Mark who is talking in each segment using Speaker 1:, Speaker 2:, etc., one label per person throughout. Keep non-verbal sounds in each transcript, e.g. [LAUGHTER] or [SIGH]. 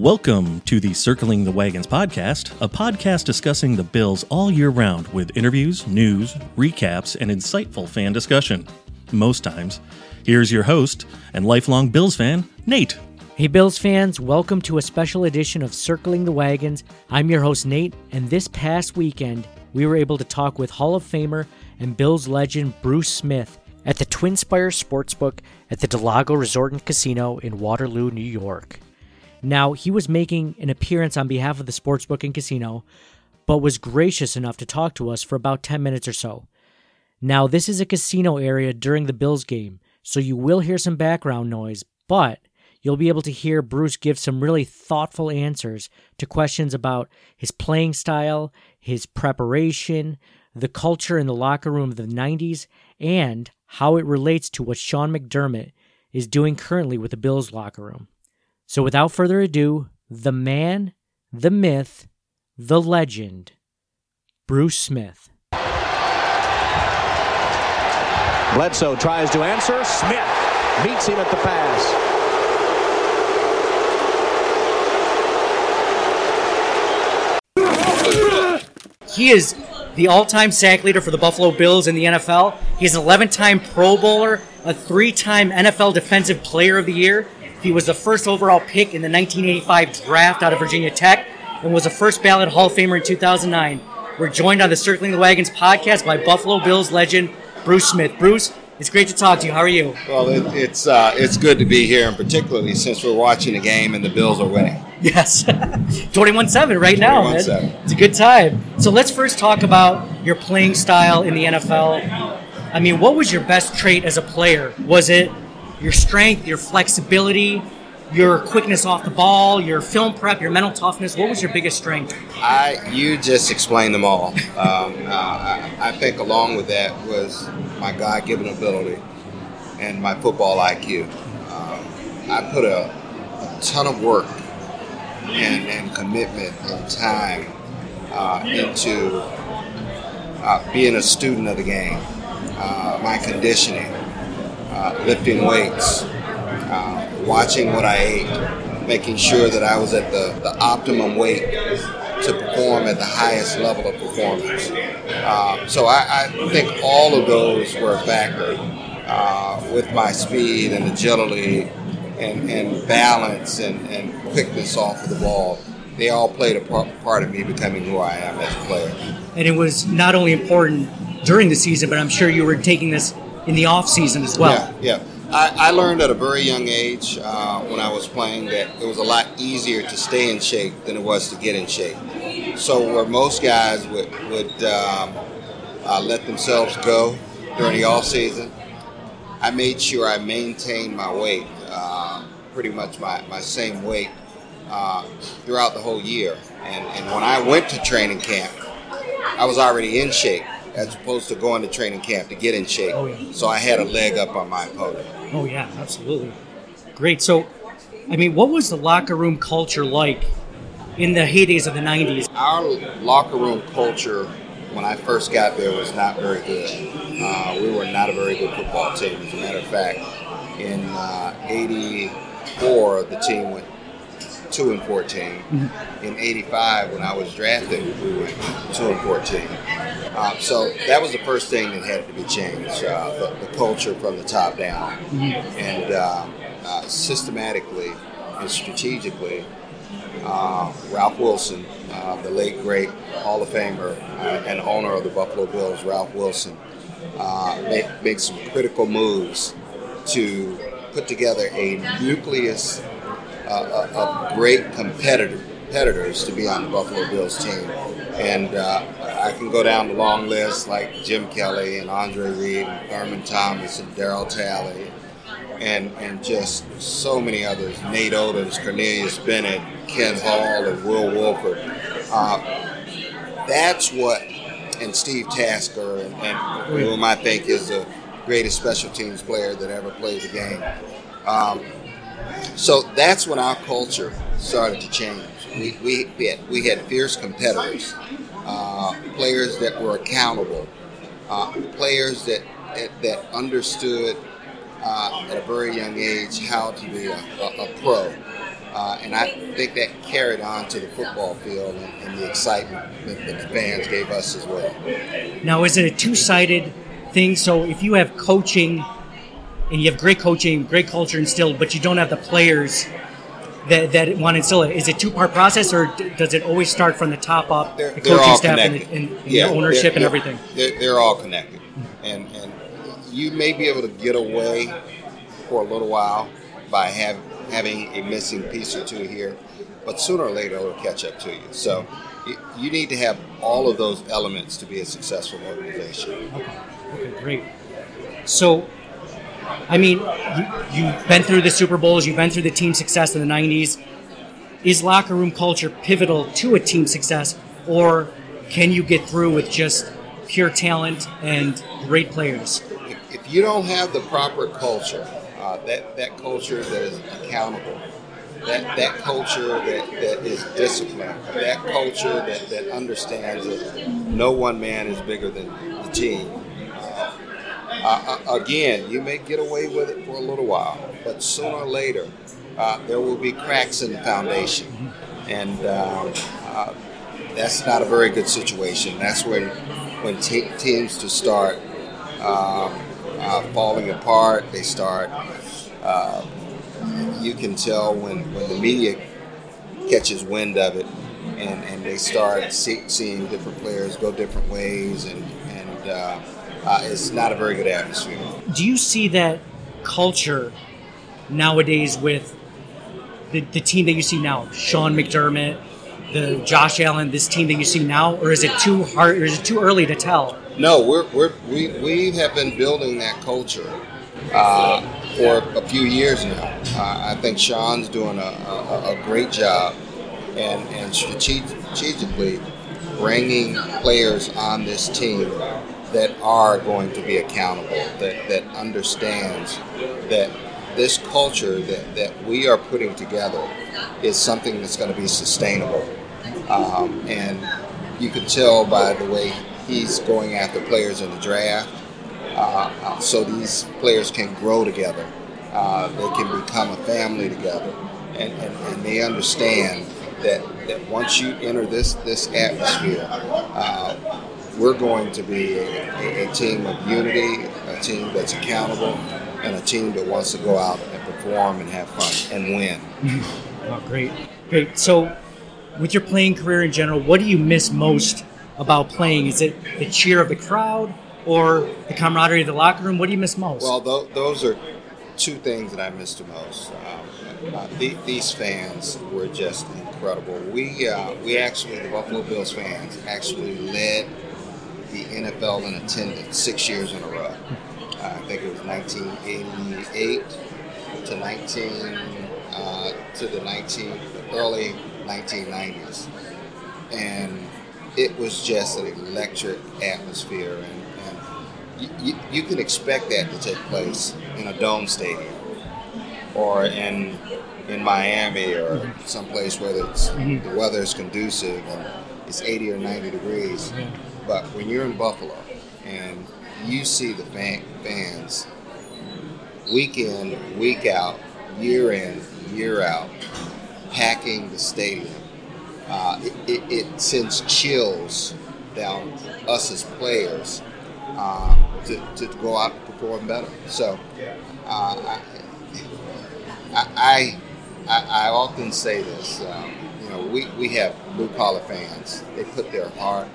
Speaker 1: Welcome to the Circling the Wagons podcast, a podcast discussing the Bills all year round with interviews, news, recaps, and insightful fan discussion. Most times. Here's your host and lifelong Bills fan, Nate.
Speaker 2: Hey, Bills fans, welcome to a special edition of Circling the Wagons. I'm your host, Nate, and this past weekend, we were able to talk with Hall of Famer and Bills legend Bruce Smith at the TwinSpires Sportsbook at the Del Lago Resort and Casino in Waterloo, New York. Now, he was making an appearance on behalf of the Sportsbook and Casino, but was gracious enough to talk to us for about 10 minutes or so. Now, this is a casino area during the Bills game, so you will hear some background noise, but you'll be able to hear Bruce give some really thoughtful answers to questions about his playing style, his preparation, the culture in the locker room of the 90s, and how it relates to what Sean McDermott is doing currently with the Bills locker room. So without further ado, the man, the myth, the legend, Bruce Smith.
Speaker 3: Bledsoe tries to answer. Smith meets him at the pass.
Speaker 2: He is the all-time sack leader for the Buffalo Bills in the NFL. He's an 11-time Pro Bowler, a three-time NFL Defensive Player of the Year. He was the first overall pick in the 1985 draft out of Virginia Tech and was a first ballot Hall of Famer in 2009. We're joined on the Circling the Wagons podcast by Buffalo Bills legend Bruce Smith. Bruce, it's great to talk to you. How are you?
Speaker 4: Well, it, it's uh, it's good to be here, and particularly since we're watching the game and the Bills are winning.
Speaker 2: Yes, [LAUGHS] 21-7 right now, man.
Speaker 4: 21-7.
Speaker 2: It's a good time. So let's first talk about your playing style in the NFL. I mean, what was your best trait as a player? Was it your strength, your flexibility, your quickness off the ball, your film prep, your mental toughness? What was your biggest strength?
Speaker 4: I you just explained them all. Um, uh, I, I think along with that was my God-given ability and my football IQ. Um, I put a, a ton of work and, and commitment and time uh, into uh, being a student of the game, uh, my conditioning, uh, lifting weights, uh, watching what I ate, making sure that I was at the, the optimum weight to perform at the highest level of performance. Uh, so I, I think all of those were a factor uh, with my speed and agility and, and balance and, and quickness off of the ball. They all played a par- part of me becoming who I am as a player.
Speaker 2: And it was not only important during the season, but I'm sure you were taking this in the off season as well.
Speaker 4: Yeah, yeah. I, I learned at a very young age uh, when I was playing that it was a lot easier to stay in shape than it was to get in shape. So where most guys would would um, uh, let themselves go during the off season, I made sure I maintained my weight, uh, pretty much my, my same weight uh, throughout the whole year. And, and when I went to training camp, I was already in shape as opposed to going to training camp to get in shape.
Speaker 2: Oh, yeah.
Speaker 4: So I had a leg up on my opponent.
Speaker 2: Oh yeah, absolutely. Great. So, I mean, what was the locker room culture like in the heydays of the '90s?
Speaker 4: Our locker room culture when I first got there was not very good. Uh, we were not a very good football team. As a matter of fact, in uh, '84, the team went two and 14. In '85, when I was drafted, we went two and 14. Uh, so that was the first thing that had to be changed: uh, the, the culture from the top down, and uh, uh, systematically and strategically. Uh, Ralph Wilson, uh, the late great Hall of Famer uh, and owner of the Buffalo Bills, Ralph Wilson, uh, made, made some critical moves to put together a nucleus uh, of great competitor, competitors to be on the Buffalo Bills team. And uh, I can go down the long list like Jim Kelly and Andre Reed and Thurman Thomas and Darryl Talley and, and just so many others. Nate Odoms, Cornelius Bennett, Kent Hull, and Will Wolford. Uh, that's what, and Steve Tasker, and, and whom I think is the greatest special teams player that ever played the game. Um, so that's when our culture started to change. We, we, we, had, we had fierce competitors, uh, players that were accountable, uh, players that, that, that understood uh, at a very young age how to be a, a, a pro. Uh, and I think that carried on to the football field and, and the excitement that, that, the fans gave us as well.
Speaker 2: Now, is it a two sided thing? So if you have coaching and you have great coaching, great culture instilled, but you don't have the players that, that want to instill it, is it two part process or d- does it always start from the top up,
Speaker 4: they're,
Speaker 2: the coaching staff and,
Speaker 4: the,
Speaker 2: and, and yeah, the ownership and everything?
Speaker 4: They're, they're all connected. And, and you may be able to get away for a little while by having having a missing piece or two here, but sooner or later it'll catch up to you. So you need to have all of those elements to be a successful organization.
Speaker 2: Okay, okay great. So, I mean, you, you've been through the Super Bowls, you've been through the team success in the 90s. Is locker room culture pivotal to a team success, or can you get through with just pure talent and great players?
Speaker 4: If, if you don't have the proper culture, uh, that that culture that is accountable, that that culture that, that is disciplined, that culture that, that understands that no one man is bigger than the team. Uh, again, you may get away with it for a little while, but sooner or later, uh, there will be cracks in the foundation, and um, uh, that's not a very good situation. That's when when te- teams to start. Um, uh, falling apart. They start. Uh, you can tell when, when the media catches wind of it, and, and they start see, seeing different players go different ways, and and uh, it's not a very good atmosphere.
Speaker 2: Do you see that culture nowadays with the, the team that you see now, Sean McDermott, the Josh Allen, this team that you see now, or is it too hard? Or is it too early to tell?
Speaker 4: No, we're, we're we we have been building that culture uh, for a few years now. Uh, I think Sean's doing a, a, a great job and and strategically bringing players on this team that are going to be accountable, that that understands that this culture that, that we are putting together is something that's going to be sustainable. Um, and you can tell by the way he's going after players in the draft. Uh, uh, so these players can grow together. Uh, they can become a family together. And, and, and, they understand that, that once you enter this, this atmosphere, uh, we're going to be a, a, a, team of unity, a team that's accountable, and a team that wants to go out and perform and have fun and win.
Speaker 2: Oh, great. Great. So, with your playing career in general, what do you miss most about playing? Is it the cheer of the crowd or the camaraderie of the locker room? What do you miss most?
Speaker 4: Well, th- those are two things that I miss the most. Um, uh, the, these fans were just incredible. We uh, we actually the Buffalo Bills fans actually led the NFL in attendance six years in a row. I think it was 1988 to 19 uh, to the 19 early 1990s, and it was just an electric atmosphere, and, and you, you, can expect that to take place in a dome stadium or in in Miami or someplace where it's, mm-hmm. the weather is conducive and it's 80 or 90 degrees. But when you're in Buffalo and you see the fan, fans week in, week out, year in, year out, packing the stadium uh, it, it, it, sends chills down us as players uh, to, to go out and perform better. So uh, I, I, I, I, often say this. Um, you know, we, we have blue collar fans. They put their heart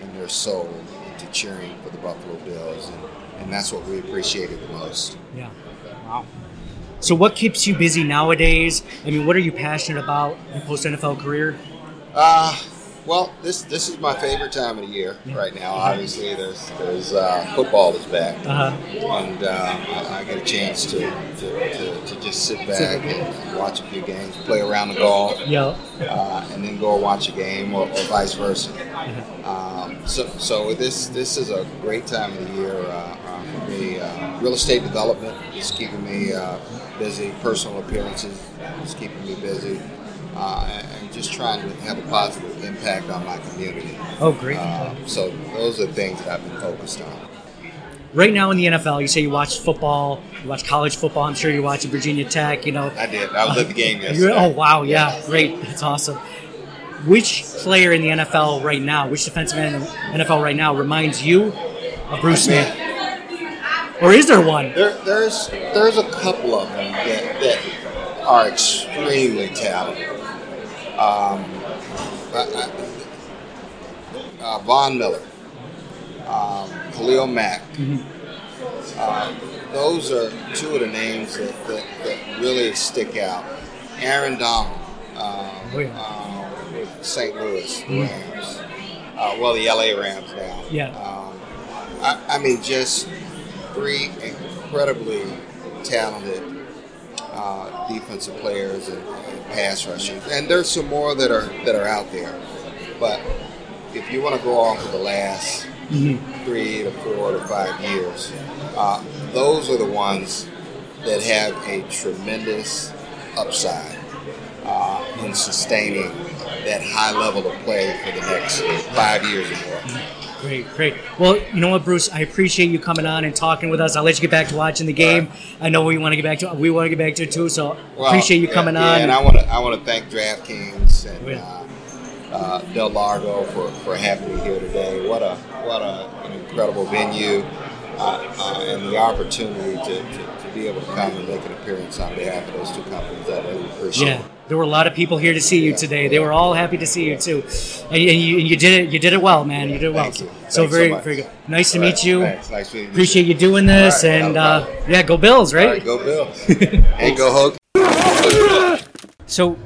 Speaker 4: and their soul into cheering for the Buffalo Bills, and, and that's what we appreciated the most.
Speaker 2: Yeah. Wow. So, what keeps you busy nowadays? I mean, what are you passionate about in post NFL career?
Speaker 4: Uh, well, this this is my favorite time of the year right now. Obviously, there's there's uh, football is back, uh-huh. and uh, I, I, get a chance to to, to, to just sit back and watch a few games, play around the golf,
Speaker 2: yeah,
Speaker 4: uh, and then go watch a game, or, or vice versa. Um, so so this this is a great time of the year uh, uh, for me. real estate development is keeping me busy. Personal appearances is keeping me busy uh, and just trying to have a positive impact on my community.
Speaker 2: Oh, great!
Speaker 4: Uh, so those are things that I've been focused on.
Speaker 2: right now in the NFL, you say you watch football, you watch college football. I'm sure you watch Virginia Tech. You know,
Speaker 4: I did. I was at the game [LAUGHS]
Speaker 2: you-
Speaker 4: yesterday.
Speaker 2: oh wow, yeah, great, that's awesome. Which player in the NFL right now, which defensive end in the NFL right now, reminds you of Bruce Smith? Or is there one?
Speaker 4: There, there's there's a couple of them that, that are extremely talented. Um, I, I, uh, Von Miller, um, Khalil Mack. Uh, those are two of the names that, that, that really stick out. Aaron Donald um,
Speaker 2: Oh, yeah.
Speaker 4: with St. Louis Rams. Uh, well, the LA Rams now.
Speaker 2: Yeah.
Speaker 4: Um, I, I mean, just three incredibly talented uh, defensive players and, and pass rushers, and there's some more that are that are out there. But if you want to go on for the last three to four to five years, uh, those are the ones that have a tremendous upside uh, in sustaining that high level of play for the next five years or more.
Speaker 2: Great, great. Well, you know what, Bruce? I appreciate you coming on and talking with us. I'll let you get back to watching the game. I know we want to get back to we want to get back to it too. So
Speaker 4: Well,
Speaker 2: appreciate you
Speaker 4: yeah,
Speaker 2: coming
Speaker 4: yeah,
Speaker 2: on.
Speaker 4: and I want to I want to thank DraftKings and
Speaker 2: yeah.
Speaker 4: uh, uh, Del Lago for, for having me here today. What a what a, an incredible venue uh, uh, and the opportunity to, to, to be able to come and make an appearance on behalf of those two companies. I really appreciate.
Speaker 2: Yeah, there were a lot of people here to see you today. They were all happy to see you too, and, and you, you did it. You did it well, man. You did it well.
Speaker 4: You.
Speaker 2: So
Speaker 4: Thanks so
Speaker 2: very,
Speaker 4: much.
Speaker 2: very good. Nice to
Speaker 4: All right.
Speaker 2: meet you.
Speaker 4: Thanks. Nice meeting you.
Speaker 2: Appreciate you doing this,
Speaker 4: right.
Speaker 2: and uh, yeah, go Bills, right?
Speaker 4: right, go Bill. [LAUGHS] hey, go Hook.
Speaker 2: So,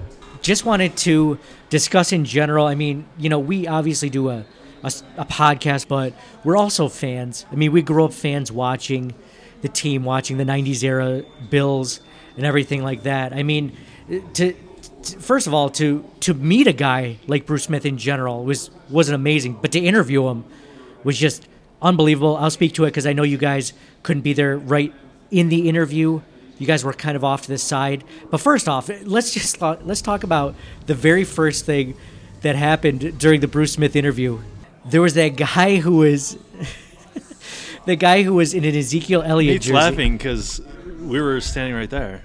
Speaker 2: just wanted to discuss in general. I mean, you know, we obviously do a a podcast, but we're also fans. I mean, we grew up fans watching the team, watching the '90s era Bills and everything like that. I mean, to, to first of all, to to meet a guy like Bruce Smith in general was wasn't amazing, but to interview him was just unbelievable. I'll speak to it because I know you guys couldn't be there right in the interview. You guys were kind of off to the side. But first off, let's just let's talk about the very first thing that happened during the Bruce Smith interview. There was that guy [LAUGHS] who was [LAUGHS] the guy who was in an Ezekiel Elliott
Speaker 5: Nate's
Speaker 2: jersey.
Speaker 5: laughing because we were standing right there,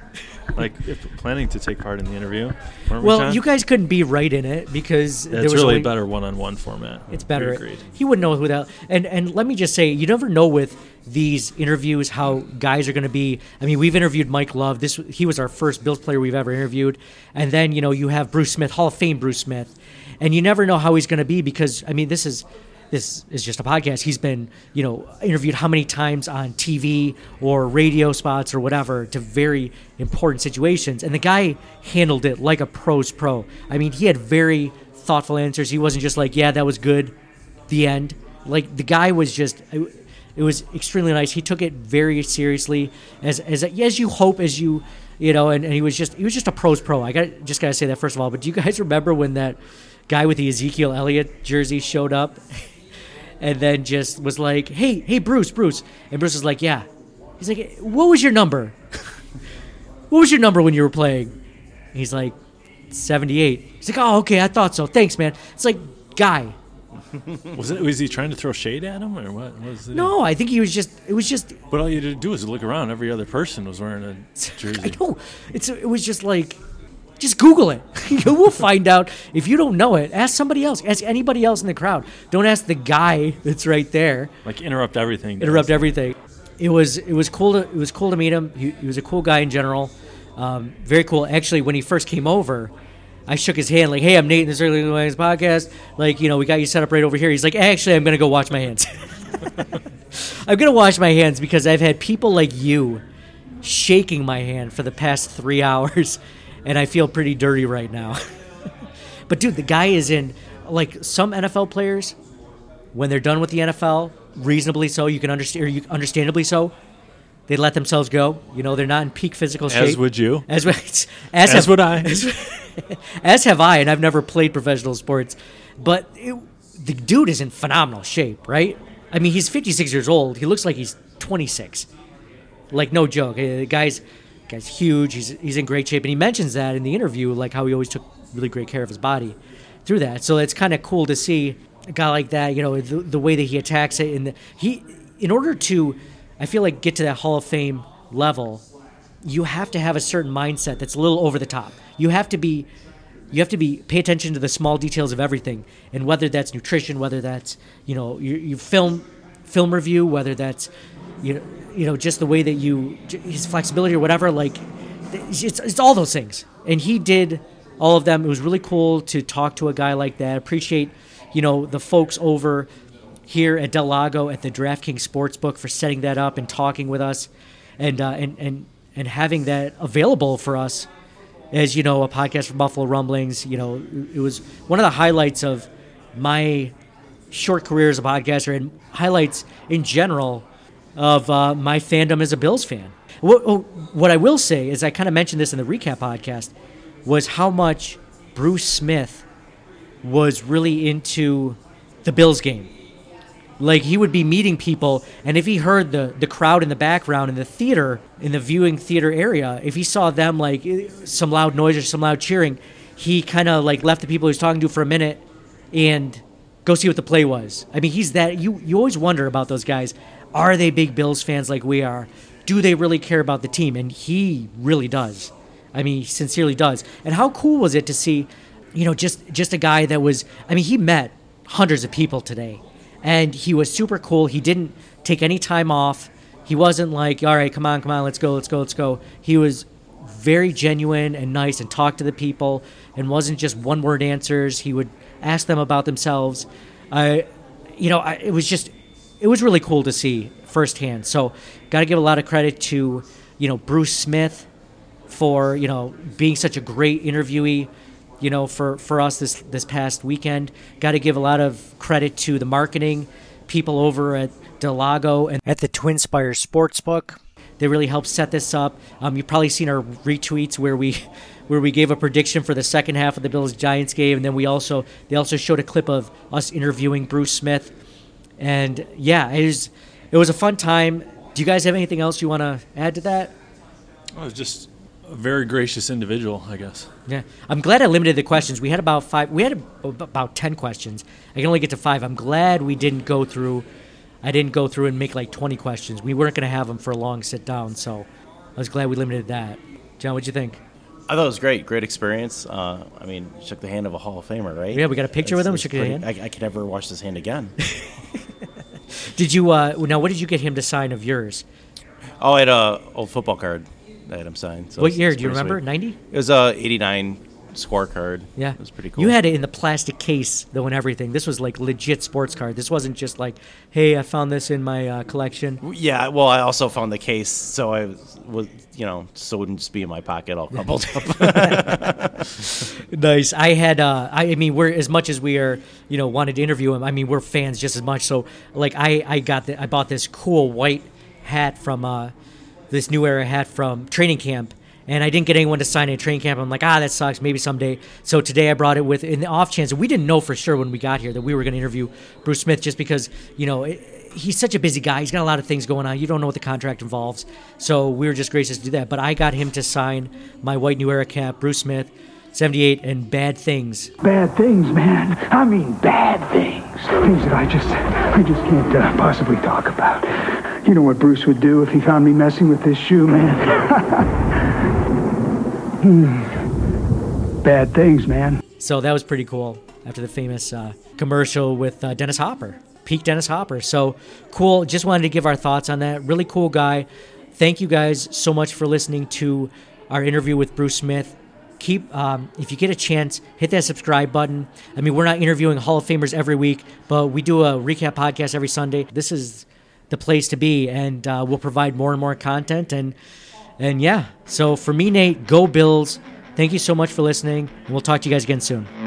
Speaker 5: like [LAUGHS] if, planning to take part in the interview. Weren't we,
Speaker 2: Well,
Speaker 5: John?
Speaker 2: you guys couldn't be right in it because
Speaker 5: Yeah,
Speaker 2: there
Speaker 5: it's
Speaker 2: was
Speaker 5: really
Speaker 2: only,
Speaker 5: better one-on-one format.
Speaker 2: It's better.
Speaker 5: agreed.
Speaker 2: He wouldn't know without. And and let me just say, you never know with these interviews how guys are going to be. I mean, we've interviewed Mike Love. This he was our first Bills player we've ever interviewed, and then you know you have Bruce Smith, Hall of Fame Bruce Smith, and you never know how he's going to be because I mean this is. This is just a podcast. He's been, you know, interviewed how many times on TV or radio spots or whatever to very important situations, and the guy handled it like a pro's pro. I mean, he had very thoughtful answers. He wasn't just like, "Yeah, that was good," the end. Like the guy was just it, was extremely nice. He took it very seriously as as as you hope as you you know and, and he was just he was just a pro's pro. I got just got to say that first of all, but do you guys remember when that guy with the Ezekiel Elliott jersey showed up [LAUGHS] and then just was like, "Hey, hey Bruce, Bruce." And Bruce was like, "Yeah." He's like, "What was your number?" [LAUGHS] what was your number when you were playing? And he's like, 78. He's like, oh, okay, I thought so. Thanks, man. It's like, guy. [LAUGHS]
Speaker 5: Was it? Was he trying to throw shade at him, or what? was it?
Speaker 2: No, I think he was just, it was just,
Speaker 5: But all you had to do was look around. Every other person was wearing a [LAUGHS] jersey.
Speaker 2: I know. It's, it was just like, just Google it. [LAUGHS] you will find out. If you don't know it, ask somebody else. Ask anybody else in the crowd. Don't ask the guy [LAUGHS] that's right there.
Speaker 5: Like interrupt everything.
Speaker 2: interrupt everything. It was it was cool to it was cool to meet him. He, he was a cool guy in general. Um, very cool. Actually, when he first came over, I shook his hand like, "Hey, I'm Nate in the Circling the Wagons podcast. Like, you know, we got you set up right over here." He's like, "Actually, I'm gonna go wash my hands. [LAUGHS] I'm gonna wash my hands because I've had people like you shaking my hand for the past three hours, and I feel pretty dirty right now." [LAUGHS] but dude, the guy is in like some NFL players when they're done with the NFL, reasonably so, you can understand, or you, understandably so, they let themselves go. You know, they're not in peak physical shape.
Speaker 5: As would you.
Speaker 2: As, as, [LAUGHS]
Speaker 5: As
Speaker 2: have,
Speaker 5: would I. [LAUGHS]
Speaker 2: As, as have I, and I've never played professional sports. But it, the dude is in phenomenal shape, right? I mean, he's 56 years old. He looks like he's 26. Like, no joke. Uh, The guy's, guy's huge. He's, he's in great shape. And he mentions that in the interview, like how he always took really great care of his body through that. So it's kind of cool to see a guy like that, you know, the, the way that he attacks it. And he in order to, I feel like get to that Hall of Fame level, you have to have a certain mindset that's a little over the top. You have to be you have to be pay attention to the small details of everything and whether that's nutrition whether that's you know your film film review whether that's you know you know just the way that you his flexibility or whatever like it's, it's all those things. And he did all of them. It was really cool to talk to a guy like that. Appreciate you know the folks over here at Del Lago at the DraftKings Sportsbook for setting that up and talking with us and uh, and and and having that available for us as you know a podcast from Buffalo Rumblings. You know, it was one of the highlights of my short career as a podcaster and highlights in general of uh, my fandom as a Bills fan. What, oh, what I will say is, I kind of mentioned this in the recap podcast, was how much Bruce Smith was really into the Bills game. Like he would be meeting people and if he heard the the crowd in the background in the theater in the viewing theater area if he saw them like some loud noise or some loud cheering he kind of like left the people he was talking to for a minute and go see what the play was. I mean he's that you you always wonder about those guys are they big bills fans like we are do they really care about the team and he really does i mean he sincerely does and how cool was it to see you know just just a guy that was i mean he met hundreds of people today and he was super cool. He didn't take any time off. He wasn't like, all right, come on, come on, let's go, let's go, let's go. He was very genuine and nice and talked to the people and wasn't just one word answers. He would ask them about themselves. I, you know, I, it was just, it was really cool to see firsthand. So, got to give a lot of credit to, you know, Bruce Smith for you know being such a great interviewee you know, for, for us this this past weekend. Got to give a lot of credit to the marketing people over at Del Lago and at the TwinSpires Sportsbook. They really helped set this up. Um, you've probably seen our retweets where we [LAUGHS] where we gave a prediction for the second half of the Bills Giants game, and then we also they also showed a clip of us interviewing Bruce Smith. And yeah, it was it was a fun time. Do you guys have anything else you want to add to that?
Speaker 5: I was just a very gracious individual, I guess.
Speaker 2: Yeah, I'm glad I limited the questions. We had about five. We had about ten questions. I can only get to five. I'm glad we didn't go through. I didn't go through and make like 20 questions. We weren't going to have them for a long sit down, so I was glad we limited that. John, what'd you think?
Speaker 6: I thought it was great, great experience. Uh, I mean, shook the hand of a Hall of Famer, right?
Speaker 2: Yeah, we got a picture it's, with him. Shook his hand.
Speaker 6: I, I could never wash his hand again. [LAUGHS]
Speaker 2: did you? Uh, now, what did you get him to sign of yours?
Speaker 6: Oh, I had a old football card that I'm signed.
Speaker 2: So what year? Do you remember? Ninety?
Speaker 6: It was a '89 scorecard.
Speaker 2: Yeah,
Speaker 6: it was pretty cool.
Speaker 2: You had it in the plastic case though, and everything. This was like legit sports card. This wasn't just like, hey, I found this in my uh, collection.
Speaker 6: Yeah, well, I also found the case, so I was, you know, so it wouldn't just be in my pocket all crumpled up. [LAUGHS]
Speaker 2: nice. I had. Uh, I, I mean, we're as much as we are, you know, wanted to interview him. I mean, we're fans just as much. So, like, I I got the, I bought this cool white hat from. Uh, this new era hat from training camp and I didn't get anyone to sign at training camp. I'm like, ah, that sucks. Maybe someday. So today I brought it with in the off chance. We didn't know for sure when we got here that we were going to interview Bruce Smith, just because you know it, he's such a busy guy. He's got a lot of things going on. You don't know what the contract involves. So we were just gracious to do that. But I got him to sign my white new era cap, Bruce Smith. 78 and bad things.
Speaker 7: Bad things, man. I mean bad things. Things that I just, I just can't uh, possibly talk about. You know what Bruce would do if he found me messing with this shoe, man. [LAUGHS] hmm. Bad things, man.
Speaker 2: So that was pretty cool after the famous uh, commercial with uh, Dennis Hopper, peak Dennis Hopper. So cool. Just wanted to give our thoughts on that. Really cool guy. Thank you guys so much for listening to our interview with Bruce Smith keep um, if you get a chance hit that subscribe button i mean we're not interviewing hall of famers every week but we do a recap podcast every sunday this is the place to be and uh, we'll provide more and more content and and yeah so for me nate go bills. Thank you so much for listening. And we'll talk to you guys again soon